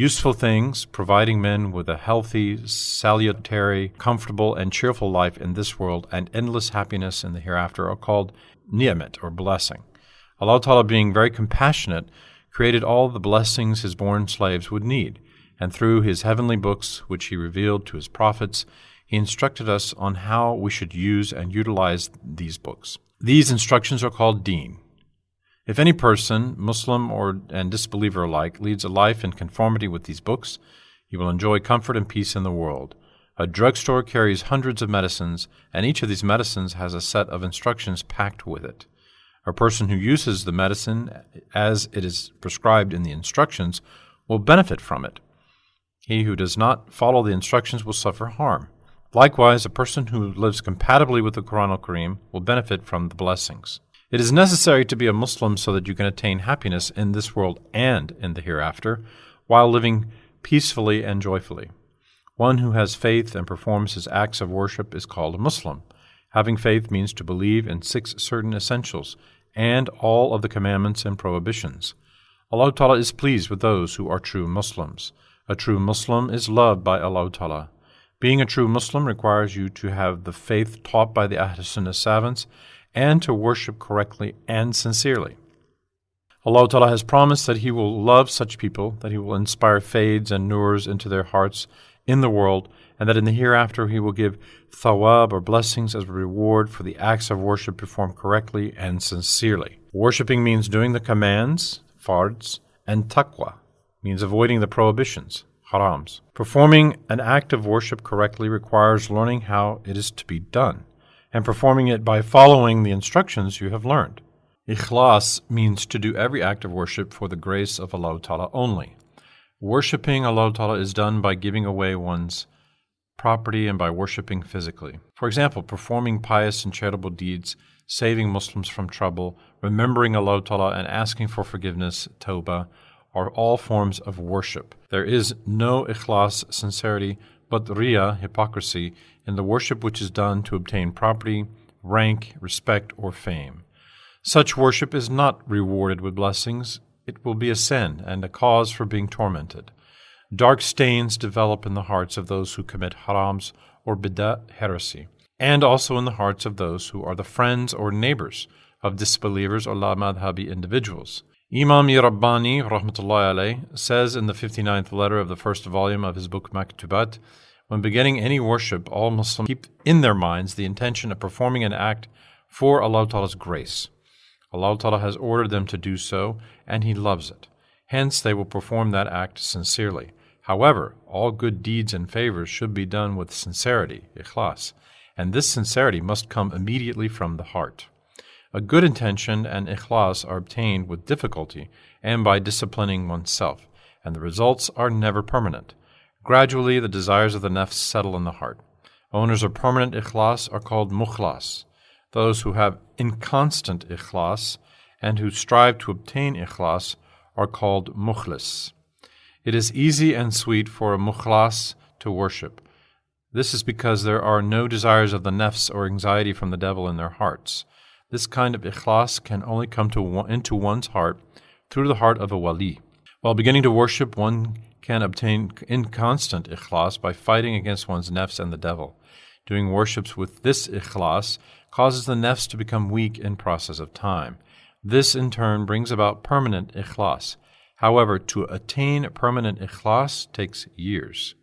Useful things, providing men with a healthy, salutary, comfortable, and cheerful life in this world and endless happiness in the hereafter, are called ni'mat, or blessing. Allah Ta'ala, being very compassionate, created all the blessings His born slaves would need, and through His heavenly books, which He revealed to His prophets, He instructed us on how we should use and utilize these books. These instructions are called deen, if any person, Muslim or and disbeliever alike, leads a life in conformity with these books, he will enjoy comfort and peace in the world. A drugstore carries hundreds of medicines, and each of these medicines has a set of instructions packed with it. A person who uses the medicine as it is prescribed in the instructions will benefit from it. He who does not follow the instructions will suffer harm. Likewise, a person who lives compatibly with the Quran al Karim will benefit from the blessings. It is necessary to be a Muslim so that you can attain happiness in this world and in the hereafter, while living peacefully and joyfully. One who has faith and performs his acts of worship is called a Muslim. Having faith means to believe in six certain essentials and all of the commandments and prohibitions. Allah Ta'ala is pleased with those who are true Muslims. A true Muslim is loved by Allah Ta'ala. Being a true Muslim requires you to have the faith taught by the Ahl Sunnah savants and to worship correctly and sincerely. Allah Ta'ala has promised that He will love such people, that He will inspire faids and nurs into their hearts in the world, and that in the hereafter He will give thawab or blessings as a reward for the acts of worship performed correctly and sincerely. Worshipping means doing the commands, fards, and taqwa, means avoiding the prohibitions, harams. Performing an act of worship correctly requires learning how it is to be done and performing it by following the instructions you have learned. Ikhlas means to do every act of worship for the grace of Allah Ta'ala only. Worshipping Allah Ta'ala is done by giving away one's property and by worshipping physically. For example, performing pious and charitable deeds, saving Muslims from trouble, remembering Allah Ta'ala, and asking for forgiveness, tawbah, are all forms of worship. There is no ikhlas, sincerity, but riya, hypocrisy, in the worship which is done to obtain property, rank, respect, or fame. Such worship is not rewarded with blessings, it will be a sin and a cause for being tormented. Dark stains develop in the hearts of those who commit harams or bid'ah heresy, and also in the hearts of those who are the friends or neighbors of disbelievers or la madhabi individuals. Imam Rabbani rahmatullahi says in the 59th letter of the first volume of his book Maktubat, when beginning any worship, all Muslims keep in their minds the intention of performing an act for Allah Ta'ala's grace. Allah Ta'ala has ordered them to do so, and He loves it. Hence, they will perform that act sincerely. However, all good deeds and favors should be done with sincerity, ikhlas, and this sincerity must come immediately from the heart. A good intention and ikhlas are obtained with difficulty and by disciplining oneself, and the results are never permanent. Gradually, the desires of the nafs settle in the heart. Owners of permanent ikhlas are called mukhlas. Those who have inconstant ikhlas and who strive to obtain ikhlas are called mukhlis. It is easy and sweet for a mukhlas to worship. This is because there are no desires of the nafs or anxiety from the devil in their hearts. This kind of ikhlas can only come to, into one's heart through the heart of a wali. While beginning to worship, one can obtain inconstant ikhlas by fighting against one's nafs and the devil. Doing worships with this ikhlas causes the nafs to become weak in process of time. This in turn brings about permanent ikhlas. However, to attain permanent ikhlas takes years.